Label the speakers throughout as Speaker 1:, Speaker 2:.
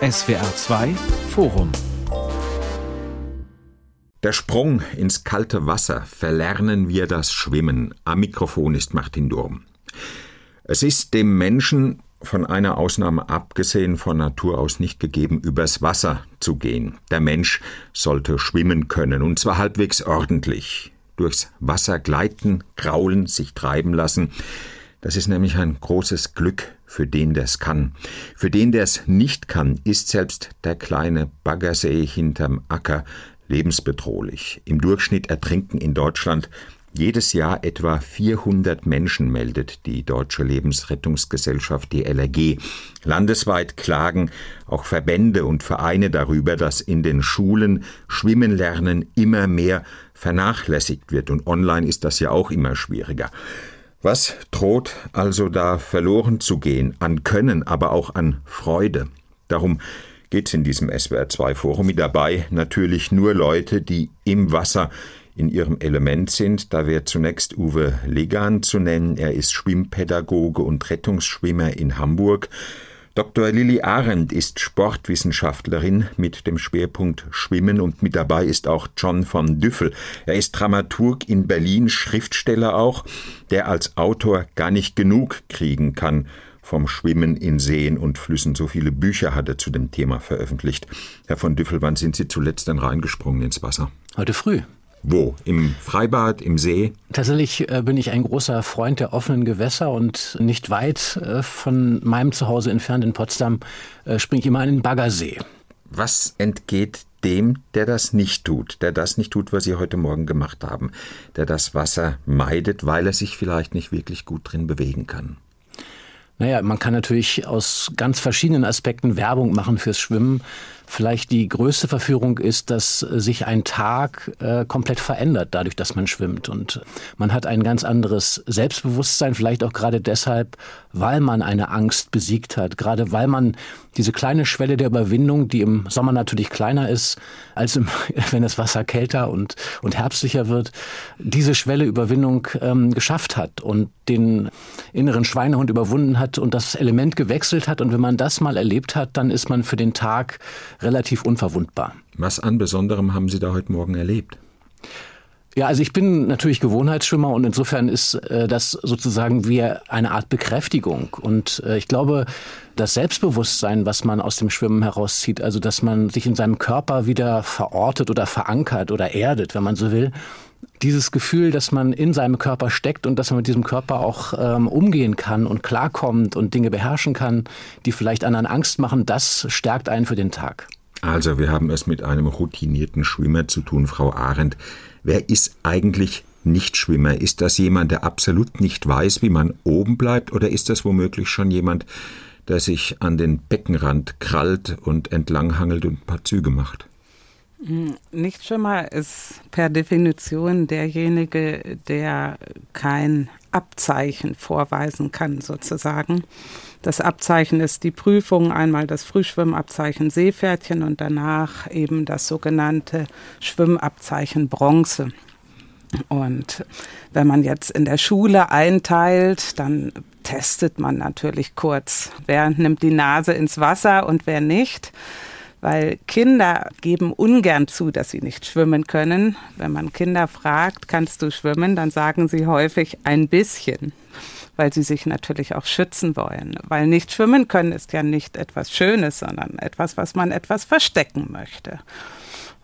Speaker 1: SWR 2 Forum
Speaker 2: der Sprung ins kalte Wasser verlernen wir das Schwimmen. Am Mikrofon ist Martin Durm. Es ist dem Menschen von einer Ausnahme abgesehen von Natur aus nicht gegeben, übers Wasser zu gehen. Der Mensch sollte schwimmen können, und zwar halbwegs ordentlich. Durchs Wasser gleiten, kraulen, sich treiben lassen. Das ist nämlich ein großes Glück für den, der es kann. Für den, der es nicht kann, ist selbst der kleine Baggersee hinterm Acker lebensbedrohlich. Im Durchschnitt ertrinken in Deutschland jedes Jahr etwa 400 Menschen, meldet die Deutsche Lebensrettungsgesellschaft, die LRG. Landesweit klagen auch Verbände und Vereine darüber, dass in den Schulen Schwimmen lernen immer mehr vernachlässigt wird. Und online ist das ja auch immer schwieriger. Was droht also da verloren zu gehen? An Können, aber auch an Freude. Darum geht es in diesem SWR2-Forum mit dabei natürlich nur Leute, die im Wasser in ihrem Element sind. Da wäre zunächst Uwe Legan zu nennen. Er ist Schwimmpädagoge und Rettungsschwimmer in Hamburg. Dr. Lilly Arendt ist Sportwissenschaftlerin mit dem Schwerpunkt Schwimmen und mit dabei ist auch John von Düffel. Er ist Dramaturg in Berlin, Schriftsteller auch, der als Autor gar nicht genug kriegen kann vom Schwimmen in Seen und Flüssen. So viele Bücher hat er zu dem Thema veröffentlicht. Herr von Düffel, wann sind Sie zuletzt denn reingesprungen ins Wasser?
Speaker 3: Heute früh.
Speaker 2: Wo? Im Freibad, im See?
Speaker 3: Tatsächlich äh, bin ich ein großer Freund der offenen Gewässer und nicht weit äh, von meinem Zuhause entfernt in Potsdam äh, springe ich immer in den Baggersee.
Speaker 2: Was entgeht dem, der das nicht tut, der das nicht tut, was Sie heute Morgen gemacht haben, der das Wasser meidet, weil er sich vielleicht nicht wirklich gut drin bewegen kann?
Speaker 3: Naja, man kann natürlich aus ganz verschiedenen Aspekten Werbung machen fürs Schwimmen. Vielleicht die größte Verführung ist, dass sich ein Tag äh, komplett verändert, dadurch, dass man schwimmt. Und man hat ein ganz anderes Selbstbewusstsein, vielleicht auch gerade deshalb, weil man eine Angst besiegt hat. Gerade weil man diese kleine Schwelle der Überwindung, die im Sommer natürlich kleiner ist, als im, wenn das Wasser kälter und, und herbstlicher wird, diese Schwelle Überwindung ähm, geschafft hat und den inneren Schweinehund überwunden hat und das Element gewechselt hat. Und wenn man das mal erlebt hat, dann ist man für den Tag relativ unverwundbar.
Speaker 2: Was an Besonderem haben Sie da heute Morgen erlebt?
Speaker 3: Ja, also ich bin natürlich Gewohnheitsschwimmer und insofern ist äh, das sozusagen wie eine Art Bekräftigung. Und äh, ich glaube, das Selbstbewusstsein, was man aus dem Schwimmen herauszieht, also dass man sich in seinem Körper wieder verortet oder verankert oder erdet, wenn man so will, dieses Gefühl, dass man in seinem Körper steckt und dass man mit diesem Körper auch ähm, umgehen kann und klarkommt und Dinge beherrschen kann, die vielleicht anderen Angst machen, das stärkt einen für den Tag.
Speaker 2: Also, wir haben es mit einem routinierten Schwimmer zu tun, Frau Arendt. Wer ist eigentlich Nichtschwimmer? Ist das jemand, der absolut nicht weiß, wie man oben bleibt, oder ist das womöglich schon jemand, der sich an den Beckenrand krallt und entlanghangelt und ein paar Züge macht?
Speaker 4: Nichtschwimmer ist per Definition derjenige, der kein Abzeichen vorweisen kann, sozusagen. Das Abzeichen ist die Prüfung, einmal das Frühschwimmabzeichen Seepferdchen und danach eben das sogenannte Schwimmabzeichen Bronze. Und wenn man jetzt in der Schule einteilt, dann testet man natürlich kurz, wer nimmt die Nase ins Wasser und wer nicht weil Kinder geben ungern zu, dass sie nicht schwimmen können. Wenn man Kinder fragt, kannst du schwimmen, dann sagen sie häufig ein bisschen, weil sie sich natürlich auch schützen wollen. Weil nicht schwimmen können ist ja nicht etwas Schönes, sondern etwas, was man etwas verstecken möchte.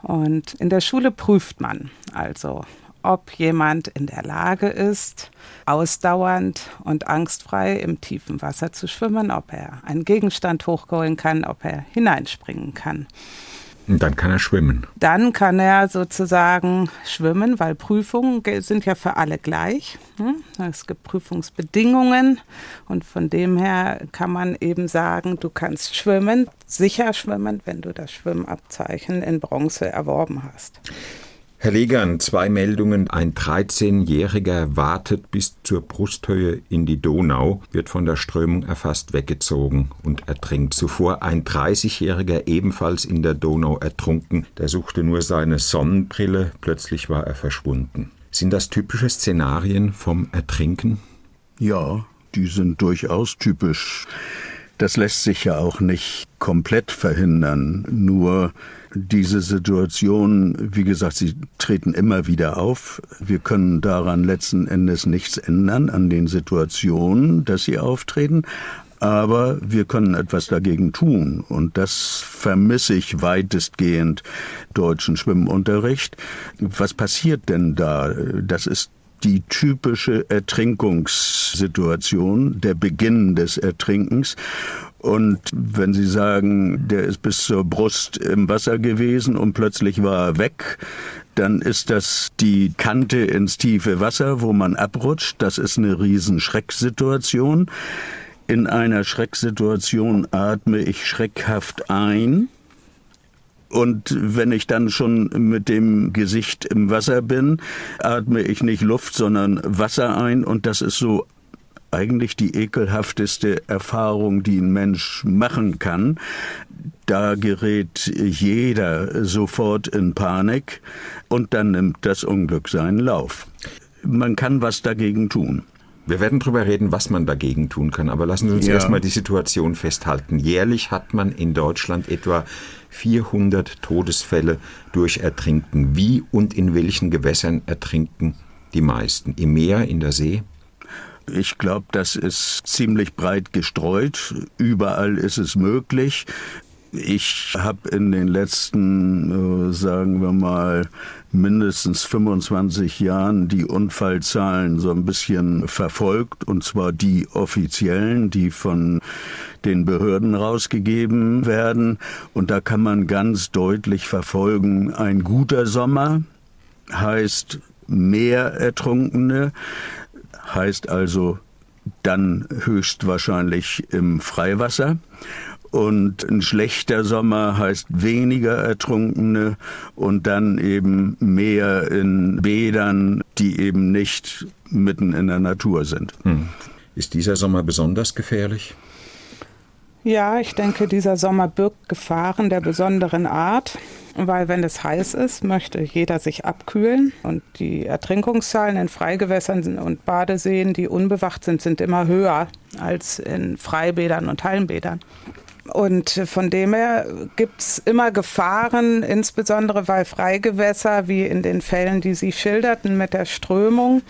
Speaker 4: Und in der Schule prüft man also, ob jemand in der Lage ist, ausdauernd und angstfrei im tiefen Wasser zu schwimmen, ob er einen Gegenstand hochholen kann, ob er hineinspringen kann.
Speaker 2: Und dann kann er schwimmen.
Speaker 4: Dann kann er sozusagen schwimmen, weil Prüfungen sind ja für alle gleich. Hm? Es gibt Prüfungsbedingungen und von dem her kann man eben sagen, du kannst schwimmen, sicher schwimmen, wenn du das Schwimmabzeichen in Bronze erworben hast.
Speaker 2: Herr Legern, zwei Meldungen. Ein 13-Jähriger wartet bis zur Brusthöhe in die Donau, wird von der Strömung erfasst weggezogen und ertrinkt. Zuvor ein 30-Jähriger ebenfalls in der Donau ertrunken. Der suchte nur seine Sonnenbrille. Plötzlich war er verschwunden. Sind das typische Szenarien vom Ertrinken?
Speaker 5: Ja, die sind durchaus typisch. Das lässt sich ja auch nicht komplett verhindern. Nur diese Situationen, wie gesagt, sie treten immer wieder auf. Wir können daran letzten Endes nichts ändern, an den Situationen, dass sie auftreten. Aber wir können etwas dagegen tun. Und das vermisse ich weitestgehend deutschen Schwimmunterricht. Was passiert denn da? Das ist die typische Ertrinkungssituation, der Beginn des Ertrinkens. Und wenn Sie sagen, der ist bis zur Brust im Wasser gewesen und plötzlich war er weg, dann ist das die Kante ins tiefe Wasser, wo man abrutscht. Das ist eine Riesenschrecksituation. In einer Schrecksituation atme ich schreckhaft ein. Und wenn ich dann schon mit dem Gesicht im Wasser bin, atme ich nicht Luft, sondern Wasser ein. Und das ist so eigentlich die ekelhafteste Erfahrung, die ein Mensch machen kann. Da gerät jeder sofort in Panik und dann nimmt das Unglück seinen Lauf. Man kann was dagegen tun.
Speaker 2: Wir werden darüber reden, was man dagegen tun kann, aber lassen Sie uns ja. erstmal die Situation festhalten. Jährlich hat man in Deutschland etwa 400 Todesfälle durch Ertrinken. Wie und in welchen Gewässern ertrinken die meisten? Im Meer, in der See?
Speaker 5: Ich glaube, das ist ziemlich breit gestreut. Überall ist es möglich. Ich habe in den letzten, äh, sagen wir mal, mindestens 25 Jahren die Unfallzahlen so ein bisschen verfolgt, und zwar die offiziellen, die von den Behörden rausgegeben werden. Und da kann man ganz deutlich verfolgen, ein guter Sommer heißt mehr Ertrunkene, heißt also dann höchstwahrscheinlich im Freiwasser. Und ein schlechter Sommer heißt weniger Ertrunkene und dann eben mehr in Bädern, die eben nicht mitten in der Natur sind. Hm.
Speaker 2: Ist dieser Sommer besonders gefährlich?
Speaker 4: Ja, ich denke, dieser Sommer birgt Gefahren der besonderen Art, weil wenn es heiß ist, möchte jeder sich abkühlen und die Ertrinkungszahlen in Freigewässern und Badeseen, die unbewacht sind, sind immer höher als in Freibädern und Hallenbädern. Und von dem her gibt es immer Gefahren, insbesondere weil Freigewässer, wie in den Fällen, die Sie schilderten mit der Strömung,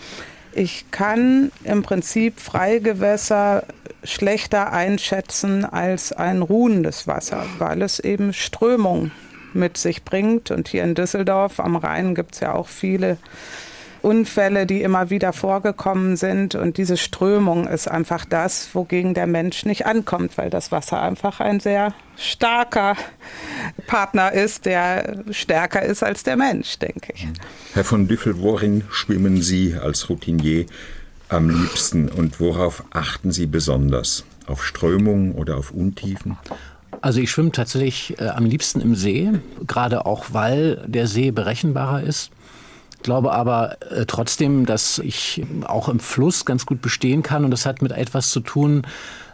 Speaker 4: ich kann im Prinzip Freigewässer schlechter einschätzen als ein ruhendes Wasser, weil es eben Strömung mit sich bringt. Und hier in Düsseldorf am Rhein gibt es ja auch viele Unfälle, die immer wieder vorgekommen sind. Und diese Strömung ist einfach das, wogegen der Mensch nicht ankommt, weil das Wasser einfach ein sehr starker Partner ist, der stärker ist als der Mensch, denke ich.
Speaker 2: Herr von Düffel, worin schwimmen Sie als Routinier am liebsten und worauf achten Sie besonders? Auf Strömung oder auf Untiefen?
Speaker 3: Also ich schwimme tatsächlich äh, am liebsten im See, gerade auch weil der See berechenbarer ist. Glaube aber äh, trotzdem, dass ich auch im Fluss ganz gut bestehen kann und das hat mit etwas zu tun,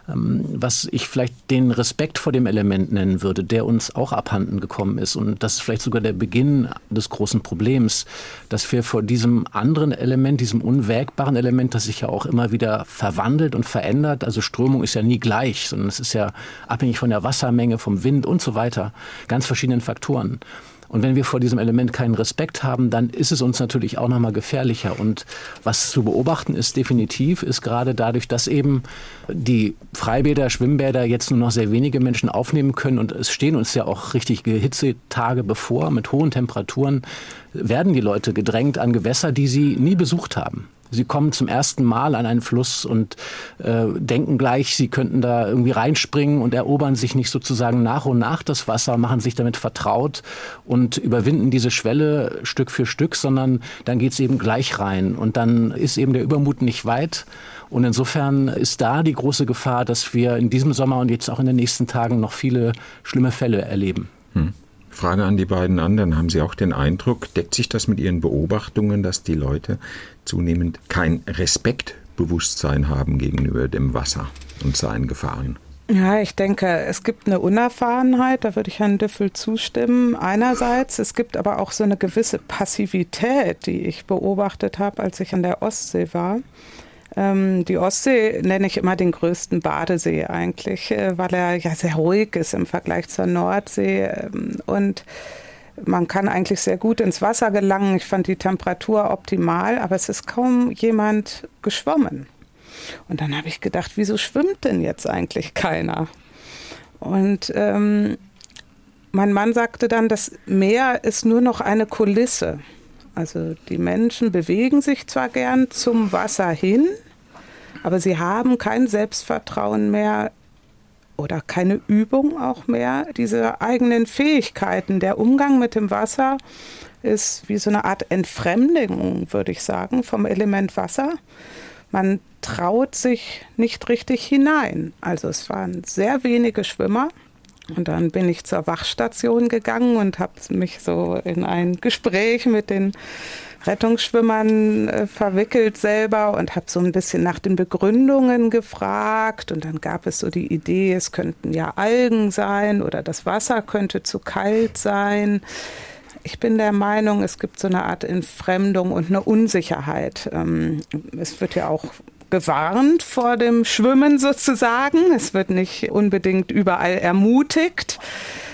Speaker 3: ähm, was ich vielleicht den Respekt vor dem Element nennen würde, der uns auch abhanden gekommen ist. Und das ist vielleicht sogar der Beginn des großen Problems, dass wir vor diesem anderen Element, diesem unwägbaren Element, das sich ja auch immer wieder verwandelt und verändert, also Strömung ist ja nie gleich, sondern es ist ja abhängig von der Wassermenge, vom Wind und so weiter, ganz verschiedenen Faktoren. Und wenn wir vor diesem Element keinen Respekt haben, dann ist es uns natürlich auch nochmal gefährlicher. Und was zu beobachten ist definitiv, ist gerade dadurch, dass eben die Freibäder, Schwimmbäder jetzt nur noch sehr wenige Menschen aufnehmen können und es stehen uns ja auch richtig Hitzetage bevor mit hohen Temperaturen, werden die Leute gedrängt an Gewässer, die sie nie besucht haben. Sie kommen zum ersten Mal an einen Fluss und äh, denken gleich, sie könnten da irgendwie reinspringen und erobern sich nicht sozusagen nach und nach das Wasser, machen sich damit vertraut und überwinden diese Schwelle Stück für Stück, sondern dann geht es eben gleich rein. Und dann ist eben der Übermut nicht weit. Und insofern ist da die große Gefahr, dass wir in diesem Sommer und jetzt auch in den nächsten Tagen noch viele schlimme Fälle erleben. Hm.
Speaker 2: Frage an die beiden anderen. Haben Sie auch den Eindruck, deckt sich das mit Ihren Beobachtungen, dass die Leute zunehmend kein Respektbewusstsein haben gegenüber dem Wasser und seinen Gefahren?
Speaker 4: Ja, ich denke, es gibt eine Unerfahrenheit, da würde ich Herrn Düffel zustimmen. Einerseits, es gibt aber auch so eine gewisse Passivität, die ich beobachtet habe, als ich an der Ostsee war. Ähm, die Ostsee nenne ich immer den größten Badesee eigentlich, äh, weil er ja sehr ruhig ist im Vergleich zur Nordsee ähm, und man kann eigentlich sehr gut ins Wasser gelangen. Ich fand die Temperatur optimal, aber es ist kaum jemand geschwommen. Und dann habe ich gedacht, wieso schwimmt denn jetzt eigentlich keiner? Und ähm, mein Mann sagte dann, das Meer ist nur noch eine Kulisse. Also die Menschen bewegen sich zwar gern zum Wasser hin, aber sie haben kein Selbstvertrauen mehr oder keine Übung auch mehr. Diese eigenen Fähigkeiten, der Umgang mit dem Wasser ist wie so eine Art Entfremdung, würde ich sagen, vom Element Wasser. Man traut sich nicht richtig hinein. Also es waren sehr wenige Schwimmer. Und dann bin ich zur Wachstation gegangen und habe mich so in ein Gespräch mit den Rettungsschwimmern äh, verwickelt selber und habe so ein bisschen nach den Begründungen gefragt. Und dann gab es so die Idee, es könnten ja Algen sein oder das Wasser könnte zu kalt sein. Ich bin der Meinung, es gibt so eine Art Entfremdung und eine Unsicherheit. Ähm, es wird ja auch gewarnt vor dem Schwimmen sozusagen. Es wird nicht unbedingt überall ermutigt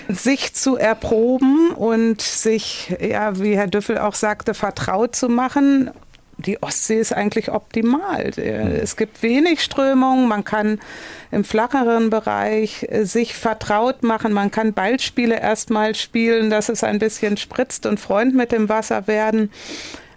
Speaker 4: sich zu erproben und sich, ja, wie Herr Düffel auch sagte, vertraut zu machen. Die Ostsee ist eigentlich optimal. Es gibt wenig Strömung, man kann im flacheren Bereich äh, sich vertraut machen, man kann Ballspiele erstmal spielen, dass es ein bisschen spritzt und Freund mit dem Wasser werden.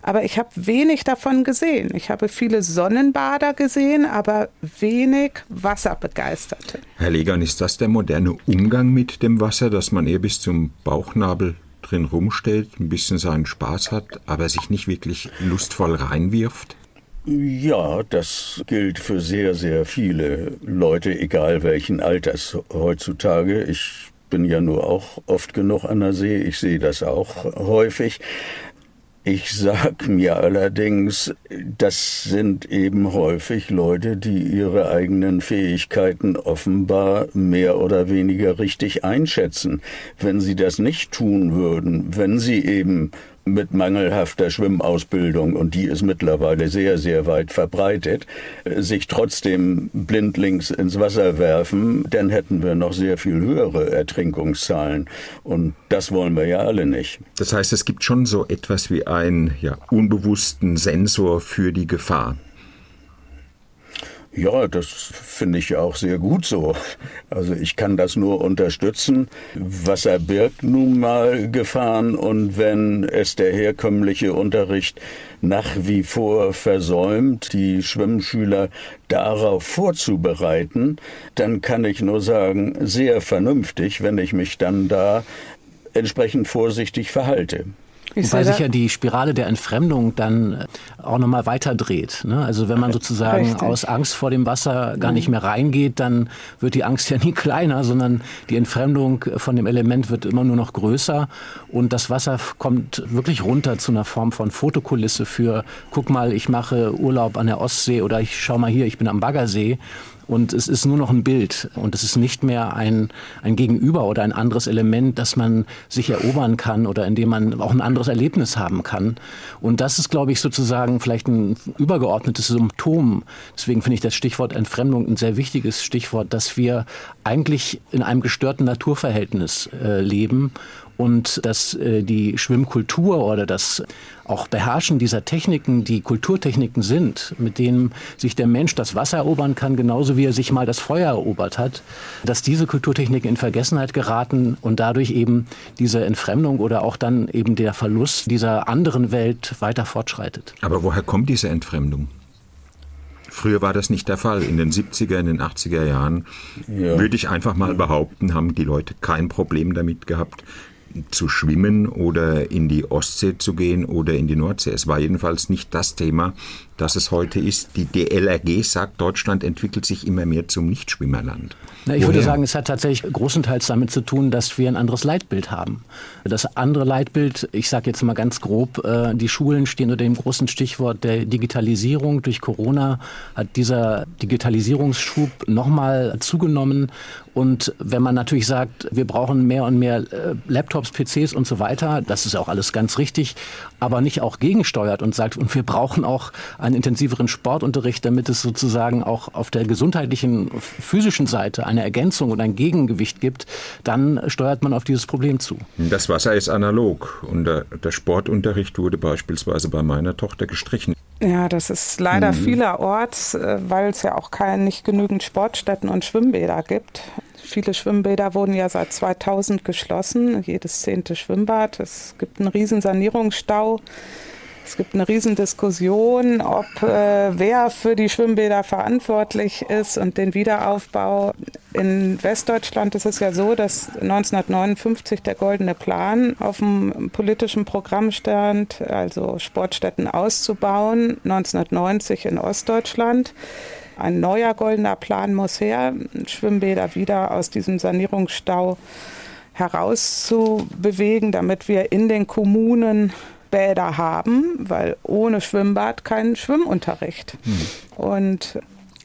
Speaker 4: Aber ich habe wenig davon gesehen. Ich habe viele Sonnenbader gesehen, aber wenig Wasserbegeisterte.
Speaker 2: Herr Legern, ist das der moderne Umgang mit dem Wasser, dass man eher bis zum Bauchnabel drin rumsteht, ein bisschen seinen Spaß hat, aber sich nicht wirklich lustvoll reinwirft?
Speaker 5: Ja, das gilt für sehr, sehr viele Leute, egal welchen Alters heutzutage. Ich bin ja nur auch oft genug an der See, ich sehe das auch häufig. Ich sag mir allerdings, das sind eben häufig Leute, die ihre eigenen Fähigkeiten offenbar mehr oder weniger richtig einschätzen. Wenn sie das nicht tun würden, wenn sie eben mit mangelhafter Schwimmausbildung, und die ist mittlerweile sehr, sehr weit verbreitet, äh, sich trotzdem blindlings ins Wasser werfen, dann hätten wir noch sehr viel höhere Ertrinkungszahlen. Und das wollen wir ja alle nicht.
Speaker 2: Das heißt, es gibt schon so etwas wie einen ja, unbewussten Sensor für die Gefahr.
Speaker 5: Ja, das finde ich auch sehr gut so. Also ich kann das nur unterstützen. Wasser birgt nun mal Gefahren und wenn es der herkömmliche Unterricht nach wie vor versäumt, die Schwimmschüler darauf vorzubereiten, dann kann ich nur sagen, sehr vernünftig, wenn ich mich dann da entsprechend vorsichtig verhalte.
Speaker 3: Ich Wobei sich ja die Spirale der Entfremdung dann äh, auch nochmal weiter dreht. Ne? Also wenn man sozusagen Richtig. aus Angst vor dem Wasser gar nicht mehr reingeht, dann wird die Angst ja nie kleiner, sondern die Entfremdung von dem Element wird immer nur noch größer und das Wasser kommt wirklich runter zu einer Form von Fotokulisse für, guck mal, ich mache Urlaub an der Ostsee oder ich schau mal hier, ich bin am Baggersee und es ist nur noch ein Bild und es ist nicht mehr ein, ein Gegenüber oder ein anderes Element, das man sich erobern kann oder in dem man auch ein anderes Erlebnis haben kann. Und das ist, glaube ich, sozusagen vielleicht ein übergeordnetes Symptom. Deswegen finde ich das Stichwort Entfremdung ein sehr wichtiges Stichwort, dass wir eigentlich in einem gestörten Naturverhältnis äh, leben und dass äh, die Schwimmkultur oder das auch Beherrschen dieser Techniken, die Kulturtechniken sind, mit denen sich der Mensch das Wasser erobern kann, genauso wie er sich mal das Feuer erobert hat, dass diese Kulturtechniken in Vergessenheit geraten und dadurch eben diese Entfremdung oder auch dann eben der Verlust dieser anderen Welt weiter fortschreitet.
Speaker 2: Aber woher kommt diese Entfremdung? Früher war das nicht der Fall. In den 70er, in den 80er Jahren ja. würde ich einfach mal behaupten, haben die Leute kein Problem damit gehabt, zu schwimmen oder in die Ostsee zu gehen oder in die Nordsee. Es war jedenfalls nicht das Thema, das es heute ist. Die DLRG sagt, Deutschland entwickelt sich immer mehr zum Nichtschwimmerland.
Speaker 3: Na, ich Woher? würde sagen, es hat tatsächlich großenteils damit zu tun, dass wir ein anderes Leitbild haben. Das andere Leitbild, ich sage jetzt mal ganz grob, äh, die Schulen stehen unter dem großen Stichwort der Digitalisierung. Durch Corona hat dieser Digitalisierungsschub nochmal zugenommen. Und wenn man natürlich sagt, wir brauchen mehr und mehr äh, Laptops, PCs und so weiter, das ist auch alles ganz richtig. Aber nicht auch gegensteuert und sagt, und wir brauchen auch einen intensiveren Sportunterricht, damit es sozusagen auch auf der gesundheitlichen, physischen Seite eine Ergänzung und ein Gegengewicht gibt, dann steuert man auf dieses Problem zu.
Speaker 2: Das Wasser ist analog und der, der Sportunterricht wurde beispielsweise bei meiner Tochter gestrichen.
Speaker 4: Ja, das ist leider mhm. vielerorts, äh, weil es ja auch kein, nicht genügend Sportstätten und Schwimmbäder gibt. Viele Schwimmbäder wurden ja seit 2000 geschlossen, jedes zehnte Schwimmbad. Es gibt einen riesen Sanierungsstau. Es gibt eine Riesendiskussion, ob äh, wer für die Schwimmbäder verantwortlich ist und den Wiederaufbau. In Westdeutschland ist es ja so, dass 1959 der Goldene Plan auf dem politischen Programm stand, also Sportstätten auszubauen. 1990 in Ostdeutschland. Ein neuer goldener Plan muss her, Schwimmbäder wieder aus diesem Sanierungsstau herauszubewegen, damit wir in den Kommunen Bäder haben, weil ohne Schwimmbad kein Schwimmunterricht. Hm. Und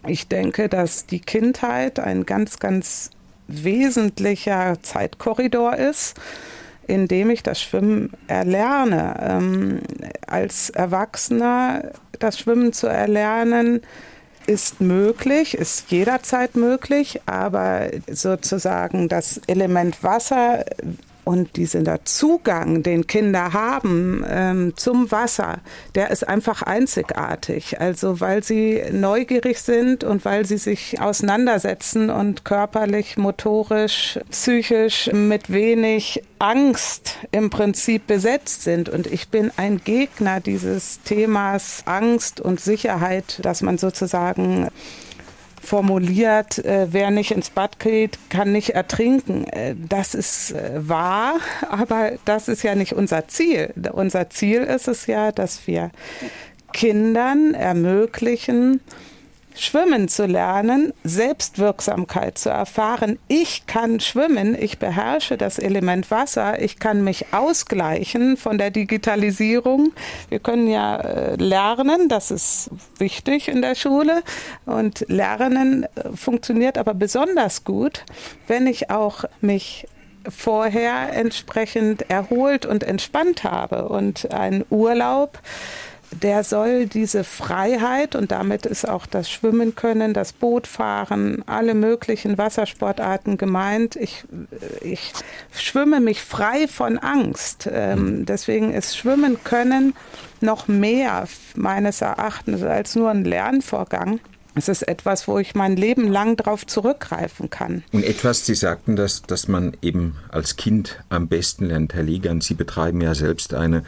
Speaker 4: ich denke, dass die Kindheit ein ganz, ganz wesentlicher Zeitkorridor ist, in dem ich das Schwimmen erlerne. Ähm, als Erwachsener das Schwimmen zu erlernen, ist möglich, ist jederzeit möglich, aber sozusagen das Element Wasser und dieser Zugang, den Kinder haben ähm, zum Wasser, der ist einfach einzigartig. Also weil sie neugierig sind und weil sie sich auseinandersetzen und körperlich, motorisch, psychisch mit wenig Angst im Prinzip besetzt sind. Und ich bin ein Gegner dieses Themas Angst und Sicherheit, dass man sozusagen formuliert, äh, wer nicht ins Bad geht, kann nicht ertrinken. Äh, das ist äh, wahr, aber das ist ja nicht unser Ziel. Unser Ziel ist es ja, dass wir Kindern ermöglichen, Schwimmen zu lernen, Selbstwirksamkeit zu erfahren. Ich kann schwimmen, ich beherrsche das Element Wasser, ich kann mich ausgleichen von der Digitalisierung. Wir können ja äh, lernen, das ist wichtig in der Schule. Und Lernen äh, funktioniert aber besonders gut, wenn ich auch mich vorher entsprechend erholt und entspannt habe. Und ein Urlaub der soll diese Freiheit und damit ist auch das Schwimmen können, das Bootfahren, alle möglichen Wassersportarten gemeint. Ich, ich schwimme mich frei von Angst. Ähm, deswegen ist Schwimmen können noch mehr meines Erachtens als nur ein Lernvorgang. Es ist etwas, wo ich mein Leben lang darauf zurückgreifen kann.
Speaker 2: Und etwas, Sie sagten, dass, dass man eben als Kind am besten lernt, Herr Liegern. Sie betreiben ja selbst eine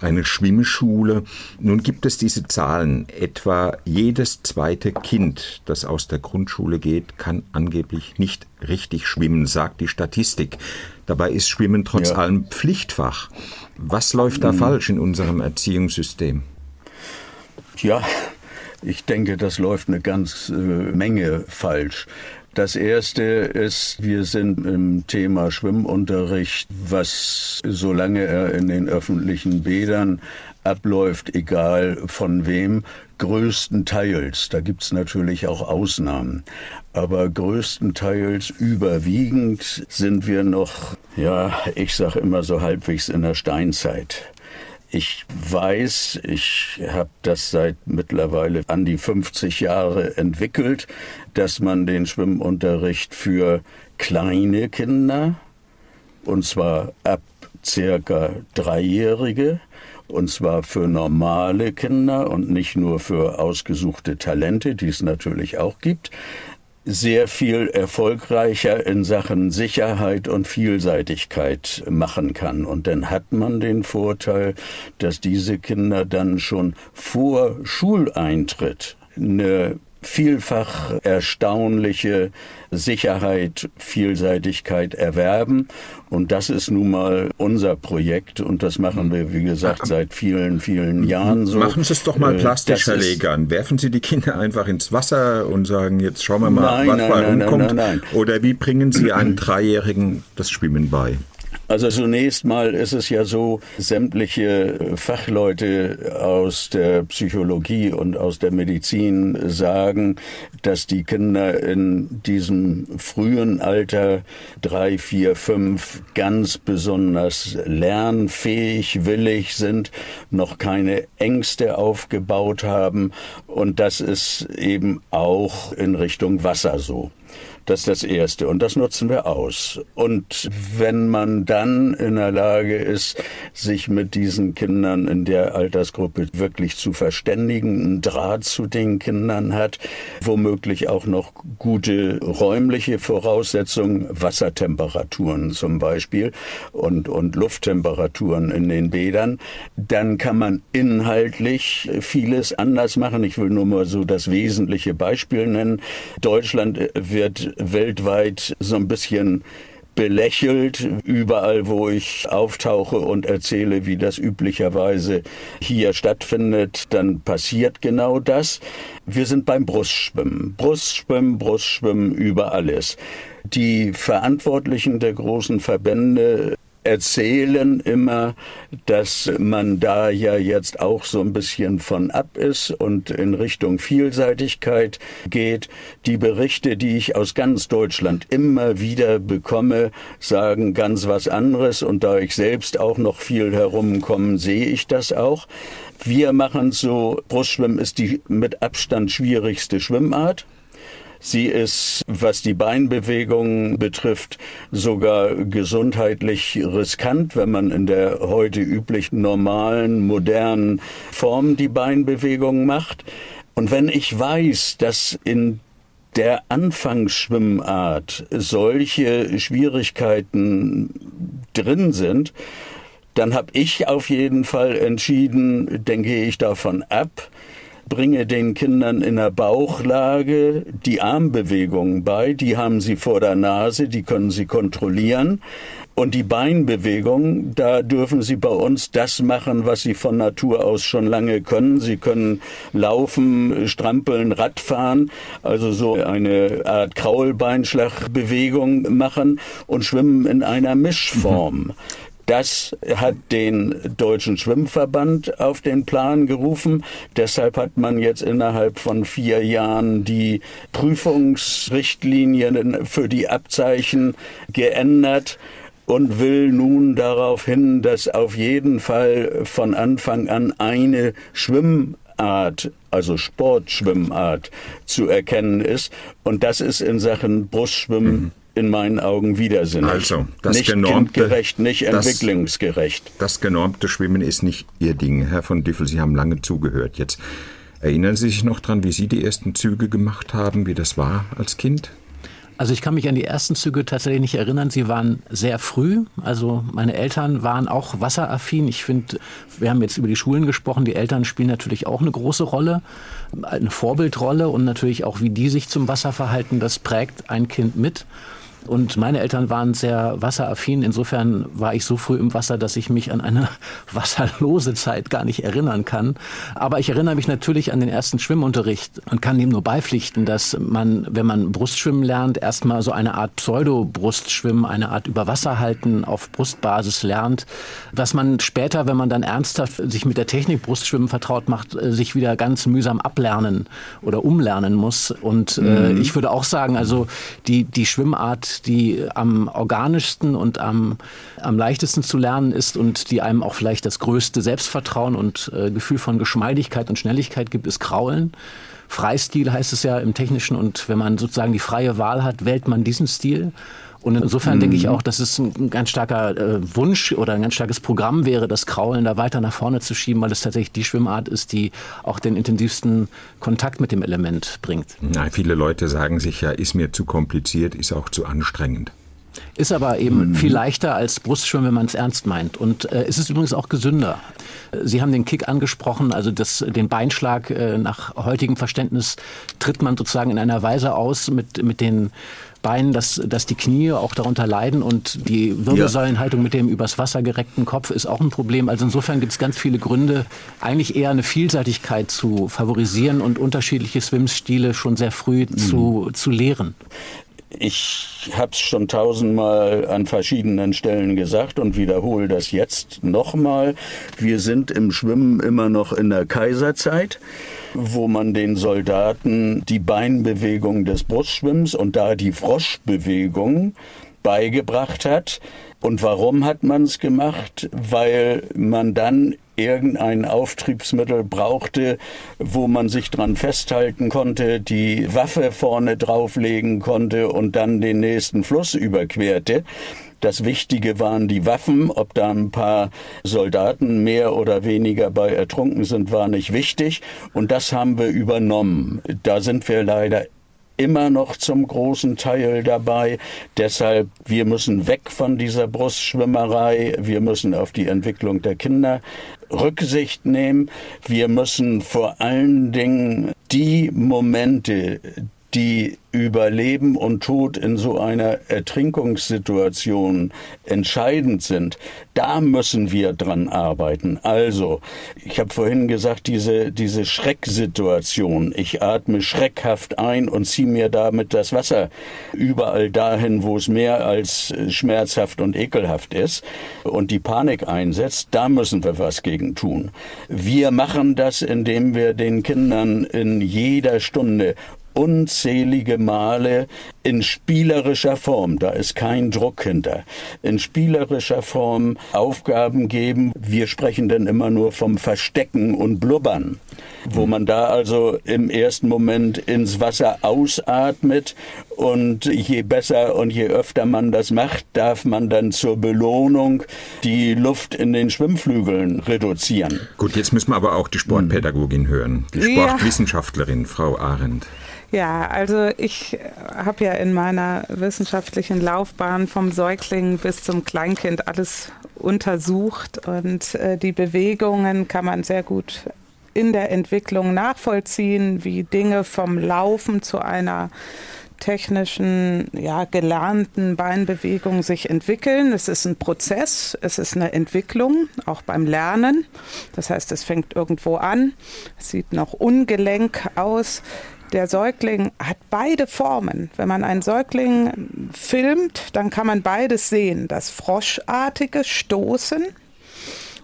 Speaker 2: eine Schwimmschule. Nun gibt es diese Zahlen. Etwa jedes zweite Kind, das aus der Grundschule geht, kann angeblich nicht richtig schwimmen, sagt die Statistik. Dabei ist Schwimmen trotz ja. allem Pflichtfach. Was läuft da hm. falsch in unserem Erziehungssystem?
Speaker 5: Ja, ich denke, das läuft eine ganz äh, Menge falsch. Das erste ist, wir sind im Thema Schwimmunterricht, was solange er in den öffentlichen Bädern abläuft, egal von wem, größtenteils, da gibt's natürlich auch Ausnahmen, aber größtenteils überwiegend sind wir noch, ja, ich sage immer so halbwegs in der Steinzeit. Ich weiß, ich habe das seit mittlerweile an die 50 Jahre entwickelt, dass man den Schwimmunterricht für kleine Kinder, und zwar ab circa Dreijährige, und zwar für normale Kinder und nicht nur für ausgesuchte Talente, die es natürlich auch gibt, sehr viel erfolgreicher in Sachen Sicherheit und Vielseitigkeit machen kann. Und dann hat man den Vorteil, dass diese Kinder dann schon vor Schuleintritt eine vielfach erstaunliche Sicherheit, Vielseitigkeit erwerben. Und das ist nun mal unser Projekt und das machen wir, wie gesagt, seit vielen, vielen Jahren so.
Speaker 2: Machen Sie es doch mal äh, plastisch, Herr. Werfen Sie die Kinder einfach ins Wasser und sagen, jetzt schauen wir mal, nein, was nein, bei nein, rumkommt. Oder wie bringen Sie einem Dreijährigen das Schwimmen bei?
Speaker 5: Also zunächst mal ist es ja so, sämtliche Fachleute aus der Psychologie und aus der Medizin sagen, dass die Kinder in diesem frühen Alter drei, vier, fünf ganz besonders lernfähig, willig sind, noch keine Ängste aufgebaut haben und das ist eben auch in Richtung Wasser so. Das ist das Erste. Und das nutzen wir aus. Und wenn man dann in der Lage ist, sich mit diesen Kindern in der Altersgruppe wirklich zu verständigen, einen Draht zu den Kindern hat, womöglich auch noch gute räumliche Voraussetzungen, Wassertemperaturen zum Beispiel und, und Lufttemperaturen in den Bädern, dann kann man inhaltlich vieles anders machen. Ich will nur mal so das wesentliche Beispiel nennen. Deutschland wird weltweit so ein bisschen belächelt, überall wo ich auftauche und erzähle, wie das üblicherweise hier stattfindet, dann passiert genau das. Wir sind beim Brustschwimmen. Brustschwimmen, Brustschwimmen über alles. Die Verantwortlichen der großen Verbände erzählen immer, dass man da ja jetzt auch so ein bisschen von ab ist und in Richtung Vielseitigkeit geht. Die Berichte, die ich aus ganz Deutschland immer wieder bekomme, sagen ganz was anderes und da ich selbst auch noch viel herumkomme, sehe ich das auch. Wir machen so, Brustschwimmen ist die mit Abstand schwierigste Schwimmart. Sie ist, was die Beinbewegungen betrifft, sogar gesundheitlich riskant, wenn man in der heute üblich normalen, modernen Form die Beinbewegungen macht. Und wenn ich weiß, dass in der Anfangsschwimmart solche Schwierigkeiten drin sind, dann habe ich auf jeden Fall entschieden, gehe ich davon ab, bringe den Kindern in der Bauchlage die Armbewegungen bei, die haben sie vor der Nase, die können sie kontrollieren. Und die Beinbewegung, da dürfen Sie bei uns das machen, was Sie von Natur aus schon lange können. Sie können laufen, strampeln, Radfahren, also so eine Art Kraulbeinschlagbewegung machen und schwimmen in einer Mischform. Mhm. Das hat den Deutschen Schwimmverband auf den Plan gerufen. Deshalb hat man jetzt innerhalb von vier Jahren die Prüfungsrichtlinien für die Abzeichen geändert und will nun darauf hin, dass auf jeden Fall von Anfang an eine Schwimmart, also Sportschwimmart, zu erkennen ist. Und das ist in Sachen Brustschwimmen mhm in meinen Augen widersinnig.
Speaker 2: Also, das
Speaker 5: nicht
Speaker 2: genormte,
Speaker 5: kindgerecht, nicht
Speaker 2: das,
Speaker 5: entwicklungsgerecht.
Speaker 2: Das genormte Schwimmen ist nicht Ihr Ding. Herr von Düffel, Sie haben lange zugehört. Jetzt erinnern Sie sich noch dran, wie Sie die ersten Züge gemacht haben, wie das war als Kind?
Speaker 3: Also ich kann mich an die ersten Züge tatsächlich nicht erinnern. Sie waren sehr früh. Also meine Eltern waren auch wasseraffin. Ich finde, wir haben jetzt über die Schulen gesprochen. Die Eltern spielen natürlich auch eine große Rolle, eine Vorbildrolle und natürlich auch, wie die sich zum Wasser verhalten, das prägt ein Kind mit. Und meine Eltern waren sehr wasseraffin. Insofern war ich so früh im Wasser, dass ich mich an eine wasserlose Zeit gar nicht erinnern kann. Aber ich erinnere mich natürlich an den ersten Schwimmunterricht und kann dem nur beipflichten, dass man, wenn man Brustschwimmen lernt, erstmal so eine Art Pseudo-Brustschwimmen, eine Art Überwasserhalten auf Brustbasis lernt, was man später, wenn man dann ernsthaft sich mit der Technik Brustschwimmen vertraut macht, äh, sich wieder ganz mühsam ablernen oder umlernen muss. Und äh, mhm. ich würde auch sagen, also die, die Schwimmart die am organischsten und am, am leichtesten zu lernen ist und die einem auch vielleicht das größte Selbstvertrauen und äh, Gefühl von Geschmeidigkeit und Schnelligkeit gibt, ist Kraulen. Freistil heißt es ja im Technischen und wenn man sozusagen die freie Wahl hat, wählt man diesen Stil. Und insofern mhm. denke ich mhm. auch, dass es ein ganz starker äh, Wunsch oder ein ganz starkes Programm wäre, das Kraulen da weiter nach vorne zu schieben, weil es tatsächlich die Schwimmart ist, die auch den intensivsten Kontakt mit dem Element bringt.
Speaker 2: Na, viele Leute sagen sich ja, ist mir zu kompliziert, ist auch zu anstrengend.
Speaker 3: Ist aber eben mhm. viel leichter als Brustschwimmen, wenn man es ernst meint. Und äh, es ist übrigens auch gesünder. Sie haben den Kick angesprochen, also das, den Beinschlag äh, nach heutigem Verständnis tritt man sozusagen in einer Weise aus mit, mit den Beinen, dass, dass die Knie auch darunter leiden und die Wirbelsäulenhaltung mit dem übers Wasser gereckten Kopf ist auch ein Problem. Also insofern gibt es ganz viele Gründe, eigentlich eher eine Vielseitigkeit zu favorisieren und unterschiedliche Swimstile schon sehr früh mhm. zu, zu lehren.
Speaker 5: Ich habe es schon tausendmal an verschiedenen Stellen gesagt und wiederhole das jetzt nochmal. Wir sind im Schwimmen immer noch in der Kaiserzeit wo man den Soldaten die Beinbewegung des Brustschwimmens und da die Froschbewegung beigebracht hat. Und warum hat man es gemacht? Weil man dann irgendein Auftriebsmittel brauchte, wo man sich dran festhalten konnte, die Waffe vorne drauflegen konnte und dann den nächsten Fluss überquerte. Das Wichtige waren die Waffen. Ob da ein paar Soldaten mehr oder weniger bei ertrunken sind, war nicht wichtig. Und das haben wir übernommen. Da sind wir leider immer noch zum großen Teil dabei. Deshalb, wir müssen weg von dieser Brustschwimmerei. Wir müssen auf die Entwicklung der Kinder Rücksicht nehmen. Wir müssen vor allen Dingen die Momente, die über Leben und Tod in so einer Ertrinkungssituation entscheidend sind, da müssen wir dran arbeiten. Also, ich habe vorhin gesagt, diese, diese Schrecksituation, ich atme schreckhaft ein und ziehe mir damit das Wasser überall dahin, wo es mehr als schmerzhaft und ekelhaft ist und die Panik einsetzt, da müssen wir was gegen tun. Wir machen das, indem wir den Kindern in jeder Stunde unzählige Male in spielerischer Form, da ist kein Druck hinter, in spielerischer Form Aufgaben geben. Wir sprechen dann immer nur vom Verstecken und Blubbern, wo man da also im ersten Moment ins Wasser ausatmet und je besser und je öfter man das macht, darf man dann zur Belohnung die Luft in den Schwimmflügeln reduzieren.
Speaker 2: Gut, jetzt müssen wir aber auch die Sportpädagogin hören, die Sportwissenschaftlerin, Frau Arendt.
Speaker 4: Ja, also ich habe ja in meiner wissenschaftlichen Laufbahn vom Säugling bis zum Kleinkind alles untersucht und äh, die Bewegungen kann man sehr gut in der Entwicklung nachvollziehen, wie Dinge vom Laufen zu einer technischen, ja, gelernten Beinbewegung sich entwickeln. Es ist ein Prozess, es ist eine Entwicklung, auch beim Lernen. Das heißt, es fängt irgendwo an, es sieht noch ungelenk aus der Säugling hat beide Formen. Wenn man einen Säugling filmt, dann kann man beides sehen. Das froschartige Stoßen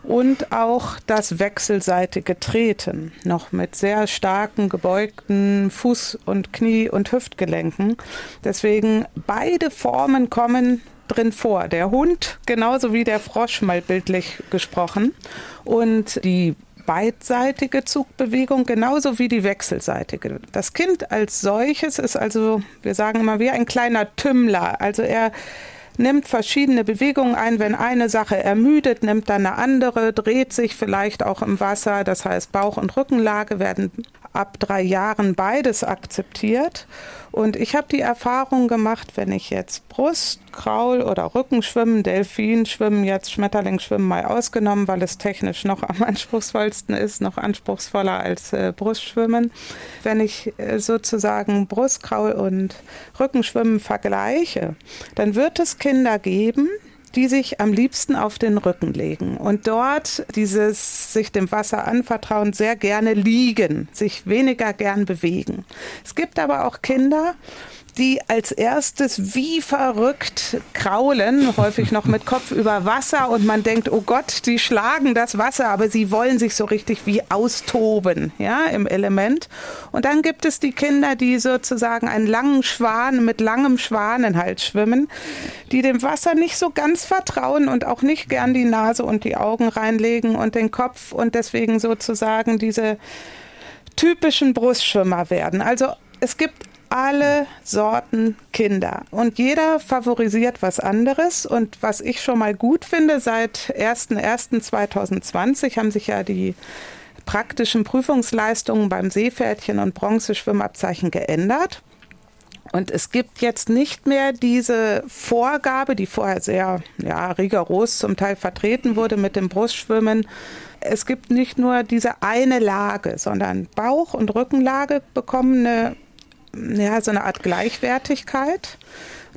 Speaker 4: und auch das wechselseitige Treten, noch mit sehr starken gebeugten Fuß- und Knie- und Hüftgelenken. Deswegen beide Formen kommen drin vor. Der Hund genauso wie der Frosch mal bildlich gesprochen. Und die beidseitige Zugbewegung genauso wie die wechselseitige. Das Kind als solches ist also, wir sagen immer, wie ein kleiner Tümmler. Also er nimmt verschiedene Bewegungen ein. Wenn eine Sache ermüdet, nimmt dann eine andere, dreht sich vielleicht auch im Wasser. Das heißt, Bauch- und Rückenlage werden ab drei Jahren beides akzeptiert. Und ich habe die Erfahrung gemacht, wenn ich jetzt Brust, Kraul oder Rückenschwimmen, Delfin schwimmen, jetzt schwimmen mal ausgenommen, weil es technisch noch am anspruchsvollsten ist, noch anspruchsvoller als äh, Brustschwimmen. Wenn ich äh, sozusagen Brust, Kraul und Rückenschwimmen vergleiche, dann wird es Kinder geben, die sich am liebsten auf den Rücken legen und dort dieses sich dem Wasser anvertrauen sehr gerne liegen, sich weniger gern bewegen. Es gibt aber auch Kinder, die als erstes wie verrückt kraulen, häufig noch mit Kopf über Wasser und man denkt, oh Gott, die schlagen das Wasser, aber sie wollen sich so richtig wie austoben, ja, im Element. Und dann gibt es die Kinder, die sozusagen einen langen Schwan mit langem Schwanenhals schwimmen, die dem Wasser nicht so ganz vertrauen und auch nicht gern die Nase und die Augen reinlegen und den Kopf und deswegen sozusagen diese typischen Brustschwimmer werden. Also es gibt alle Sorten Kinder. Und jeder favorisiert was anderes. Und was ich schon mal gut finde, seit 01.01.2020 haben sich ja die praktischen Prüfungsleistungen beim Seepferdchen und Bronzeschwimmabzeichen geändert. Und es gibt jetzt nicht mehr diese Vorgabe, die vorher sehr ja, rigoros zum Teil vertreten wurde mit dem Brustschwimmen. Es gibt nicht nur diese eine Lage, sondern Bauch- und Rückenlage bekommen eine ja, so eine Art Gleichwertigkeit.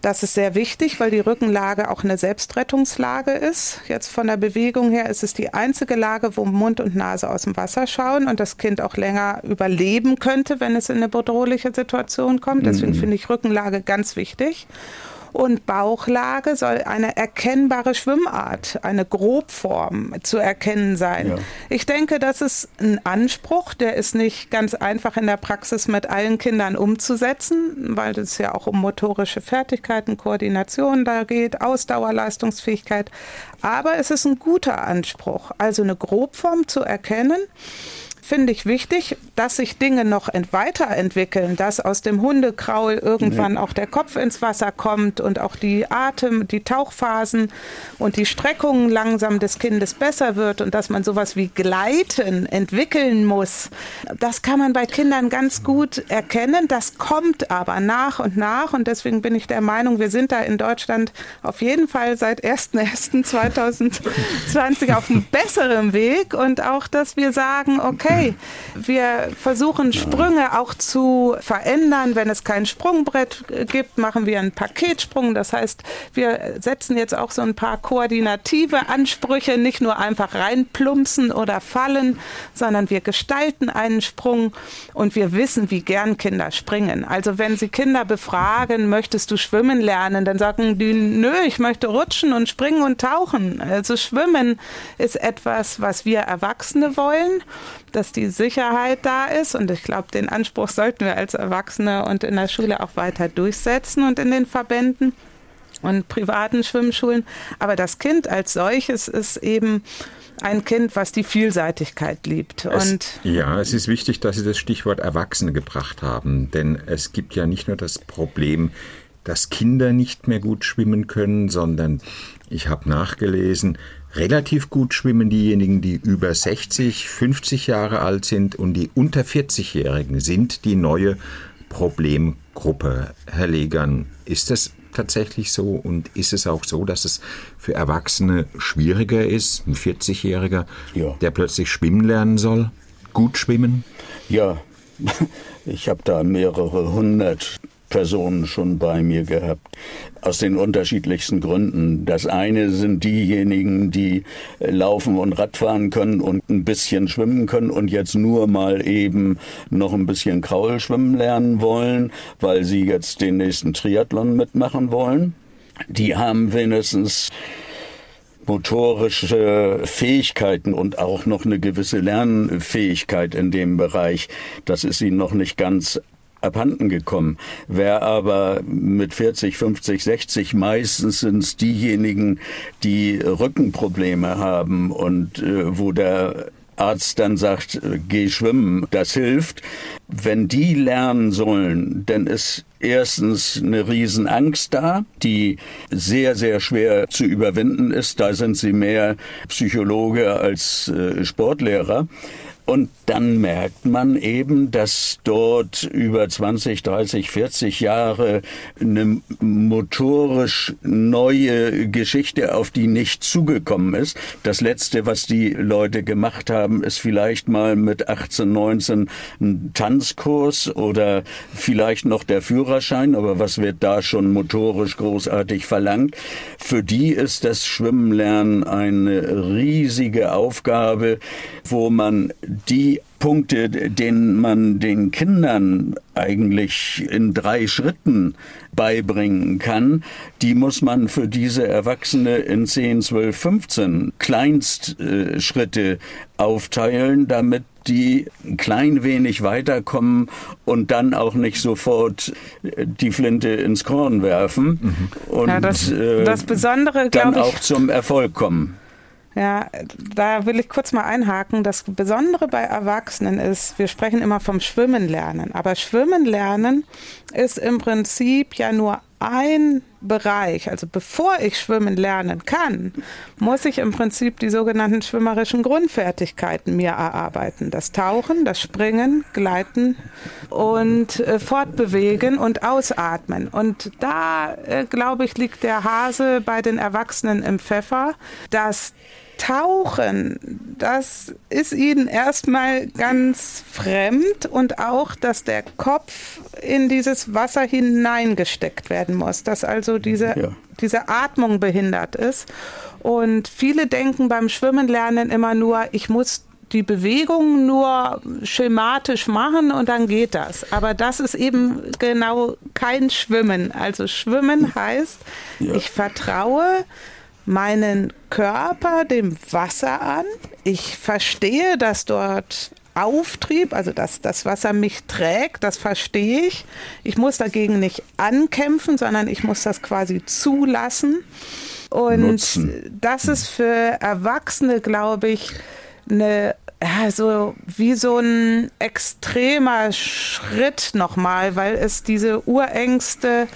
Speaker 4: Das ist sehr wichtig, weil die Rückenlage auch eine Selbstrettungslage ist. Jetzt von der Bewegung her ist es die einzige Lage, wo Mund und Nase aus dem Wasser schauen und das Kind auch länger überleben könnte, wenn es in eine bedrohliche Situation kommt. Deswegen mhm. finde ich Rückenlage ganz wichtig und Bauchlage soll eine erkennbare Schwimmart, eine Grobform zu erkennen sein. Ja. Ich denke, das ist ein Anspruch, der ist nicht ganz einfach in der Praxis mit allen Kindern umzusetzen, weil es ja auch um motorische Fertigkeiten, Koordination da geht, Ausdauer, Leistungsfähigkeit. Aber es ist ein guter Anspruch, also eine Grobform zu erkennen finde ich wichtig, dass sich Dinge noch weiterentwickeln, dass aus dem Hundekraul irgendwann auch der Kopf ins Wasser kommt und auch die Atem, die Tauchphasen und die Streckungen langsam des Kindes besser wird und dass man sowas wie Gleiten entwickeln muss. Das kann man bei Kindern ganz gut erkennen. Das kommt aber nach und nach und deswegen bin ich der Meinung, wir sind da in Deutschland auf jeden Fall seit 1.1.2020 auf einem besseren Weg und auch, dass wir sagen, okay, okay, wir versuchen Sprünge auch zu verändern. Wenn es kein Sprungbrett gibt, machen wir einen Paketsprung. Das heißt, wir setzen jetzt auch so ein paar koordinative Ansprüche, nicht nur einfach reinplumpsen oder fallen, sondern wir gestalten einen Sprung und wir wissen, wie gern Kinder springen. Also wenn Sie Kinder befragen, möchtest du schwimmen lernen, dann sagen die, nö, ich möchte rutschen und springen und tauchen. Also schwimmen ist etwas, was wir Erwachsene wollen dass die Sicherheit da ist. Und ich glaube, den Anspruch sollten wir als Erwachsene und in der Schule auch weiter durchsetzen und in den Verbänden und privaten Schwimmschulen. Aber das Kind als solches ist eben ein Kind, was die Vielseitigkeit liebt.
Speaker 2: Und ja, es ist wichtig, dass Sie das Stichwort Erwachsene gebracht haben, denn es gibt ja nicht nur das Problem, dass Kinder nicht mehr gut schwimmen können, sondern ich habe nachgelesen, relativ gut schwimmen diejenigen, die über 60, 50 Jahre alt sind und die unter 40-Jährigen sind die neue Problemgruppe. Herr Legern, ist das tatsächlich so und ist es auch so, dass es für Erwachsene schwieriger ist, ein 40-Jähriger, ja. der plötzlich schwimmen lernen soll, gut schwimmen?
Speaker 5: Ja, ich habe da mehrere hundert Personen schon bei mir gehabt, aus den unterschiedlichsten Gründen. Das eine sind diejenigen, die laufen und Radfahren können und ein bisschen schwimmen können und jetzt nur mal eben noch ein bisschen Kraul schwimmen lernen wollen, weil sie jetzt den nächsten Triathlon mitmachen wollen. Die haben wenigstens motorische Fähigkeiten und auch noch eine gewisse Lernfähigkeit in dem Bereich. Das ist ihnen noch nicht ganz abhanden gekommen. Wer aber mit 40, 50, 60 meistens sind es diejenigen, die Rückenprobleme haben und äh, wo der Arzt dann sagt, äh, geh schwimmen, das hilft. Wenn die lernen sollen, dann ist erstens eine Riesenangst da, die sehr, sehr schwer zu überwinden ist. Da sind sie mehr Psychologe als äh, Sportlehrer. Und dann merkt man eben, dass dort über 20, 30, 40 Jahre eine motorisch neue Geschichte auf die nicht zugekommen ist. Das letzte, was die Leute gemacht haben, ist vielleicht mal mit 18, 19 ein Tanzkurs oder vielleicht noch der Führerschein, aber was wird da schon motorisch großartig verlangt? Für die ist das Schwimmenlernen eine riesige Aufgabe, wo man die Punkte, denen man den Kindern eigentlich in drei Schritten beibringen kann, die muss man für diese Erwachsene in 10, 12, 15 Kleinstschritte aufteilen, damit die ein klein wenig weiterkommen und dann auch nicht sofort die Flinte ins Korn werfen mhm. und ja,
Speaker 4: das, das Besondere,
Speaker 5: dann auch zum Erfolg kommen.
Speaker 4: Ja, da will ich kurz mal einhaken. Das Besondere bei Erwachsenen ist, wir sprechen immer vom Schwimmen lernen, aber Schwimmen lernen ist im Prinzip ja nur ein Bereich. Also bevor ich schwimmen lernen kann, muss ich im Prinzip die sogenannten schwimmerischen Grundfertigkeiten mir erarbeiten. Das Tauchen, das Springen, Gleiten und äh, Fortbewegen und Ausatmen. Und da, äh, glaube ich, liegt der Hase bei den Erwachsenen im Pfeffer, dass Tauchen, das ist ihnen erstmal ganz fremd und auch, dass der Kopf in dieses Wasser hineingesteckt werden muss, dass also diese, ja. diese Atmung behindert ist. Und viele denken beim Schwimmen lernen immer nur, ich muss die Bewegung nur schematisch machen und dann geht das. Aber das ist eben genau kein Schwimmen. Also Schwimmen heißt, ja. ich vertraue meinen Körper dem Wasser an. Ich verstehe, dass dort Auftrieb, also dass das Wasser mich trägt, das verstehe ich. Ich muss dagegen nicht ankämpfen, sondern ich muss das quasi zulassen. Und Nutzen. das ist für Erwachsene, glaube ich, eine ja, so wie so ein extremer Schritt nochmal, weil es diese Urängste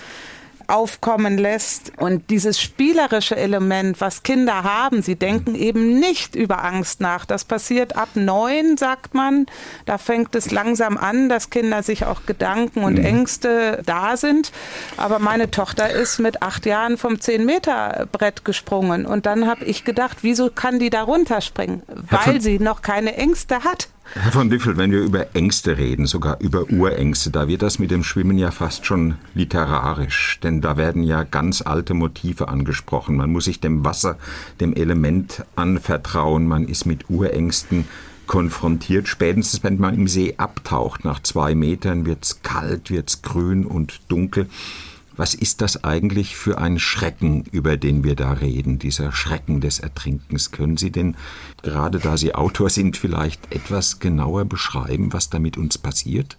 Speaker 4: aufkommen lässt. Und dieses spielerische Element, was Kinder haben, sie denken eben nicht über Angst nach. Das passiert ab neun, sagt man. Da fängt es langsam an, dass Kinder sich auch Gedanken und mhm. Ängste da sind. Aber meine Tochter ist mit acht Jahren vom 10-Meter-Brett gesprungen. Und dann habe ich gedacht, wieso kann die da runterspringen? Weil sie noch keine Ängste hat.
Speaker 2: Herr von Düffel, wenn wir über Ängste reden, sogar über Urängste, da wird das mit dem Schwimmen ja fast schon literarisch, denn da werden ja ganz alte Motive angesprochen. Man muss sich dem Wasser, dem Element anvertrauen, man ist mit Urängsten konfrontiert. Spätestens, wenn man im See abtaucht, nach zwei Metern wird's kalt, wird's grün und dunkel. Was ist das eigentlich für ein Schrecken, über den wir da reden, dieser Schrecken des Ertrinkens? Können Sie denn, gerade da Sie Autor sind, vielleicht etwas genauer beschreiben, was da mit uns passiert?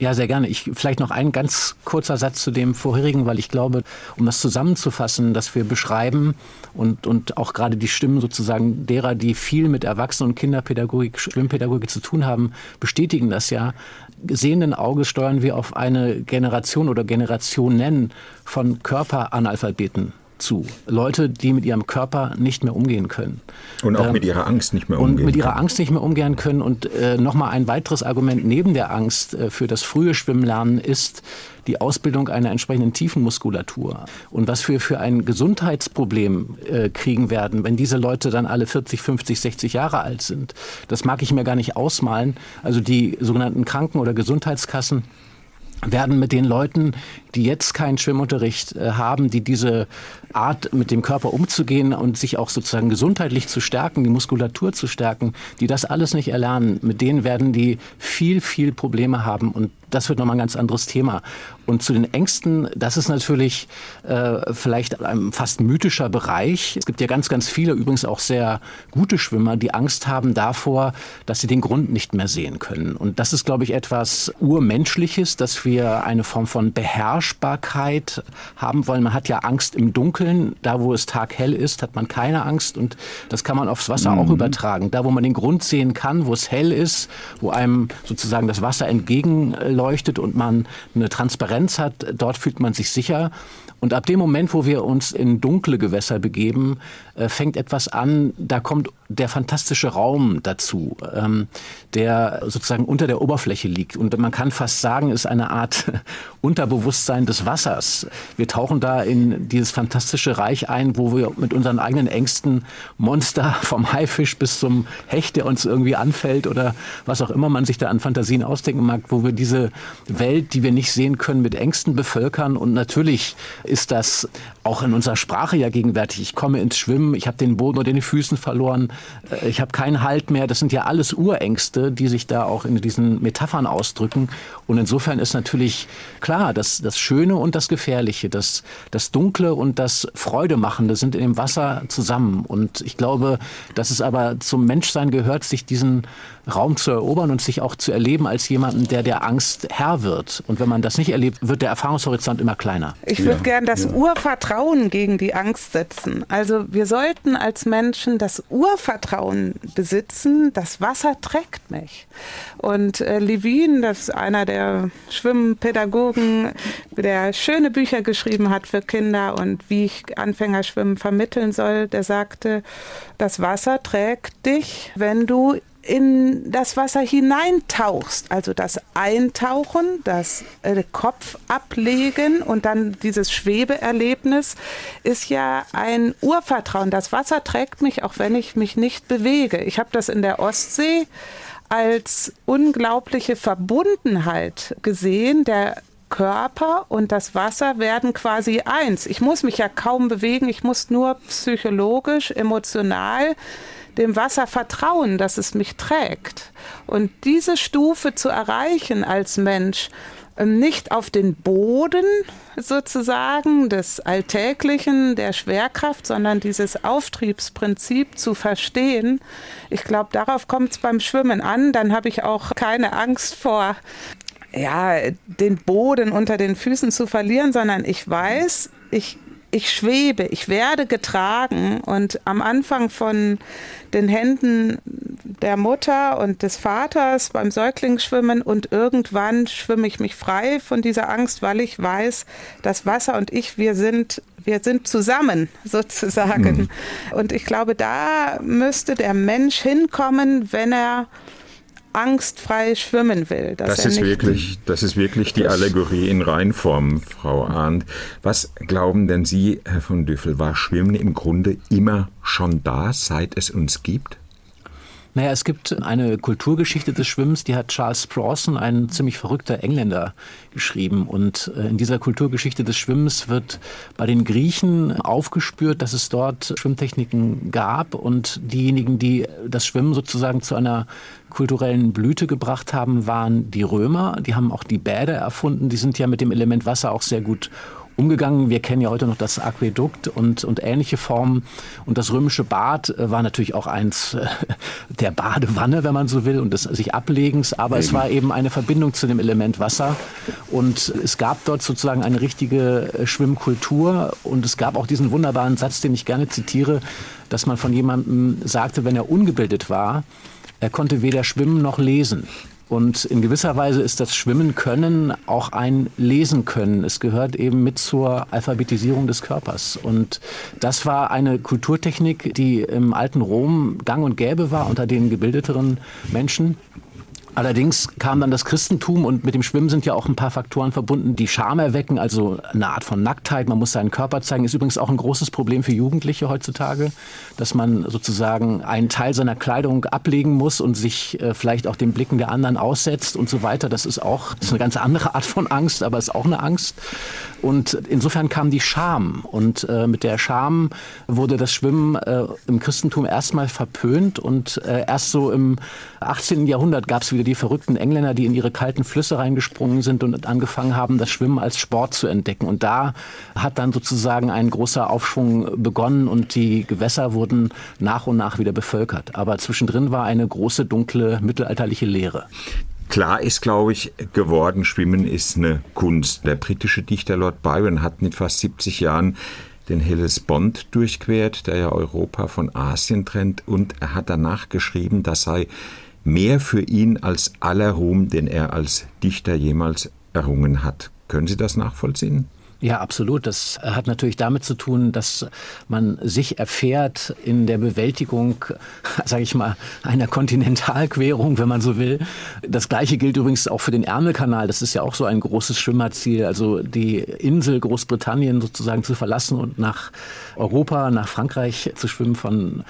Speaker 3: Ja, sehr gerne. Ich vielleicht noch ein ganz kurzer Satz zu dem vorherigen, weil ich glaube, um das zusammenzufassen, dass wir beschreiben und, und auch gerade die Stimmen sozusagen derer, die viel mit Erwachsenen- und Kinderpädagogik, Schwimmpädagogik zu tun haben, bestätigen das ja. Sehenden Auges steuern wir auf eine Generation oder Generationen von Körperanalphabeten zu. Leute, die mit ihrem Körper nicht mehr umgehen können.
Speaker 2: Und auch ähm, mit ihrer Angst nicht mehr umgehen
Speaker 3: Und mit ihrer können. Angst nicht mehr umgehen können. Und äh, nochmal ein weiteres Argument neben der Angst äh, für das frühe Schwimmlernen ist die Ausbildung einer entsprechenden Tiefenmuskulatur. Und was wir für ein Gesundheitsproblem äh, kriegen werden, wenn diese Leute dann alle 40, 50, 60 Jahre alt sind, das mag ich mir gar nicht ausmalen. Also die sogenannten Kranken- oder Gesundheitskassen werden mit den Leuten, die jetzt keinen Schwimmunterricht äh, haben, die diese Art mit dem Körper umzugehen und sich auch sozusagen gesundheitlich zu stärken, die Muskulatur zu stärken, die das alles nicht erlernen, mit denen werden die viel, viel Probleme haben und das wird nochmal ein ganz anderes Thema. Und zu den Ängsten, das ist natürlich äh, vielleicht ein fast mythischer Bereich. Es gibt ja ganz, ganz viele, übrigens auch sehr gute Schwimmer, die Angst haben davor, dass sie den Grund nicht mehr sehen können. Und das ist, glaube ich, etwas Urmenschliches, dass wir eine Form von Beherrschbarkeit haben wollen. Man hat ja Angst im Dunkeln. Da, wo es taghell ist, hat man keine Angst. Und das kann man aufs Wasser mhm. auch übertragen. Da, wo man den Grund sehen kann, wo es hell ist, wo einem sozusagen das Wasser entgegenleuchtet und man eine Transparenz hat, dort fühlt man sich sicher. Und ab dem Moment, wo wir uns in dunkle Gewässer begeben, äh, fängt etwas an, da kommt der fantastische Raum dazu, ähm, der sozusagen unter der Oberfläche liegt. Und man kann fast sagen, ist eine Art Unterbewusstsein des Wassers. Wir tauchen da in dieses fantastische Reich ein, wo wir mit unseren eigenen Ängsten Monster vom Haifisch bis zum Hecht, der uns irgendwie anfällt oder was auch immer man sich da an Fantasien ausdenken mag, wo wir diese Welt, die wir nicht sehen können, mit Ängsten bevölkern. Und natürlich ist das auch in unserer Sprache ja gegenwärtig. Ich komme ins Schwimmen, ich habe den Boden unter den Füßen verloren, ich habe keinen Halt mehr. Das sind ja alles Urängste, die sich da auch in diesen Metaphern ausdrücken. Und insofern ist natürlich klar, dass das Schöne und das Gefährliche, das, das Dunkle und das Freudemachende sind in dem Wasser zusammen. Und ich glaube, dass es aber zum Menschsein gehört, sich diesen Raum zu erobern und sich auch zu erleben als jemanden, der der Angst Herr wird. Und wenn man das nicht erlebt, wird der Erfahrungshorizont immer kleiner.
Speaker 4: Ich würde ja, gern das ja. Urvertrauen gegen die Angst setzen. Also wir sollten als Menschen das Urvertrauen besitzen, das Wasser trägt mich. Und äh, Levin, das ist einer der Schwimmpädagogen, der schöne Bücher geschrieben hat für Kinder und wie ich Anfängerschwimmen vermitteln soll, der sagte, das Wasser trägt dich, wenn du in das Wasser hineintauchst. Also das Eintauchen, das äh, Kopf ablegen und dann dieses Schwebeerlebnis ist ja ein Urvertrauen. Das Wasser trägt mich, auch wenn ich mich nicht bewege. Ich habe das in der Ostsee als unglaubliche Verbundenheit gesehen. Der Körper und das Wasser werden quasi eins. Ich muss mich ja kaum bewegen, ich muss nur psychologisch, emotional dem Wasser vertrauen, dass es mich trägt. Und diese Stufe zu erreichen als Mensch, nicht auf den Boden sozusagen des Alltäglichen, der Schwerkraft, sondern dieses Auftriebsprinzip zu verstehen. Ich glaube, darauf kommt es beim Schwimmen an. Dann habe ich auch keine Angst vor ja, den Boden unter den Füßen zu verlieren, sondern ich weiß, ich ich schwebe, ich werde getragen und am Anfang von den Händen der Mutter und des Vaters beim Säuglingsschwimmen und irgendwann schwimme ich mich frei von dieser Angst, weil ich weiß, das Wasser und ich, wir sind wir sind zusammen sozusagen. Mhm. Und ich glaube, da müsste der Mensch hinkommen, wenn er angstfrei schwimmen will.
Speaker 2: Das ist, wirklich, das ist wirklich die Allegorie in Reinform, Frau Arndt. Was glauben denn Sie, Herr von Düffel, war Schwimmen im Grunde immer schon da, seit es uns gibt?
Speaker 3: Naja, es gibt eine Kulturgeschichte des Schwimmens, die hat Charles Sprawson, ein ziemlich verrückter Engländer, geschrieben. Und äh, in dieser Kulturgeschichte des Schwimmens wird bei den Griechen aufgespürt, dass es dort Schwimmtechniken gab und diejenigen, die das Schwimmen sozusagen zu einer kulturellen Blüte gebracht haben, waren die Römer. Die haben auch die Bäder erfunden. Die sind ja mit dem Element Wasser auch sehr gut umgegangen. Wir kennen ja heute noch das Aquädukt und, und ähnliche Formen. Und das römische Bad äh, war natürlich auch eins äh, der Badewanne, wenn man so will, und des sich Ablegens. Aber eben. es war eben eine Verbindung zu dem Element Wasser. Und es gab dort sozusagen eine richtige äh, Schwimmkultur. Und es gab auch diesen wunderbaren Satz, den ich gerne zitiere, dass man von jemandem sagte, wenn er ungebildet war, er konnte weder schwimmen noch lesen. Und in gewisser Weise ist das Schwimmen können auch ein Lesen können. Es gehört eben mit zur Alphabetisierung des Körpers. Und das war eine Kulturtechnik, die im alten Rom gang und gäbe war unter den gebildeteren Menschen. Allerdings kam dann das Christentum und mit dem Schwimmen sind ja auch ein paar Faktoren verbunden, die Scham erwecken, also eine Art von Nacktheit, man muss seinen Körper zeigen, ist übrigens auch ein großes Problem für Jugendliche heutzutage, dass man sozusagen einen Teil seiner Kleidung ablegen muss und sich äh, vielleicht auch den Blicken der anderen aussetzt und so weiter. Das ist auch das ist eine ganz andere Art von Angst, aber es ist auch eine Angst. Und insofern kam die Scham und äh, mit der Scham wurde das Schwimmen äh, im Christentum erstmal verpönt und äh, erst so im 18. Jahrhundert gab es wieder die verrückten Engländer, die in ihre kalten Flüsse reingesprungen sind und angefangen haben, das Schwimmen als Sport zu entdecken. Und da hat dann sozusagen ein großer Aufschwung begonnen und die Gewässer wurden nach und nach wieder bevölkert. Aber zwischendrin war eine große, dunkle, mittelalterliche Leere.
Speaker 2: Klar ist, glaube ich, geworden, Schwimmen ist eine Kunst. Der britische Dichter Lord Byron hat mit fast 70 Jahren den Hellespont durchquert, der ja Europa von Asien trennt, und er hat danach geschrieben, das sei mehr für ihn als aller Ruhm, den er als Dichter jemals errungen hat. Können Sie das nachvollziehen?
Speaker 3: Ja, absolut. Das hat natürlich damit zu tun, dass man sich erfährt in der Bewältigung, sage ich mal, einer Kontinentalquerung, wenn man so will. Das Gleiche gilt übrigens auch für den Ärmelkanal. Das ist ja auch so ein großes Schwimmerziel, also die Insel Großbritannien sozusagen zu verlassen und nach Europa, nach Frankreich zu schwimmen, von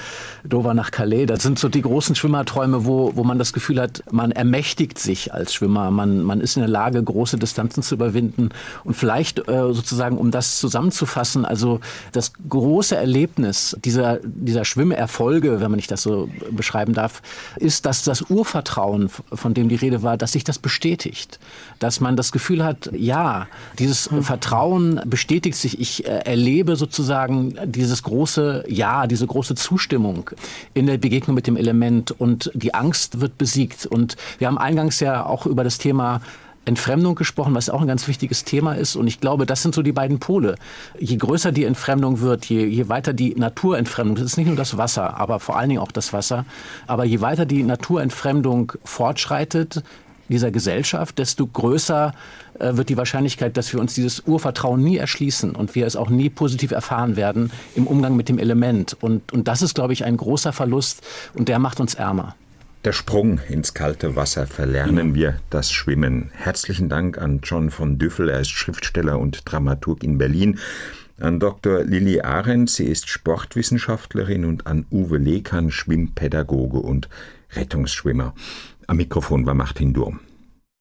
Speaker 3: Dover nach Calais. Das sind so die großen Schwimmerträume, wo, wo man das Gefühl hat, man ermächtigt sich als Schwimmer. Man, man ist in der Lage, große Distanzen zu überwinden und vielleicht äh, sozusagen, um das zusammenzufassen, also das große Erlebnis dieser, dieser Schwimmerfolge, wenn man nicht das so beschreiben darf, ist, dass das Urvertrauen, von dem die Rede war, dass sich das bestätigt. Dass man das Gefühl hat, ja, dieses Vertrauen bestätigt sich. Ich äh, erlebe sozusagen dieses große Ja, diese große Zustimmung in der Begegnung mit dem Element und die Angst wird besiegt. Und wir haben eingangs ja auch über das Thema Entfremdung gesprochen, was auch ein ganz wichtiges Thema ist. Und ich glaube, das sind so die beiden Pole. Je größer die Entfremdung wird, je, je weiter die Naturentfremdung, das ist nicht nur das Wasser, aber vor allen Dingen auch das Wasser, aber je weiter die Naturentfremdung fortschreitet, dieser Gesellschaft, desto größer wird die Wahrscheinlichkeit, dass wir uns dieses Urvertrauen nie erschließen und wir es auch nie positiv erfahren werden im Umgang mit dem Element. Und, und das ist, glaube ich, ein großer Verlust und der macht uns ärmer.
Speaker 2: Der Sprung ins kalte Wasser verlernen wir das Schwimmen. Herzlichen Dank an John von Düffel, er ist Schriftsteller und Dramaturg in Berlin, an Dr. Lilly Arendt, sie ist Sportwissenschaftlerin und an Uwe Lekan, Schwimmpädagoge und Rettungsschwimmer. Am Mikrofon war Martin Durm.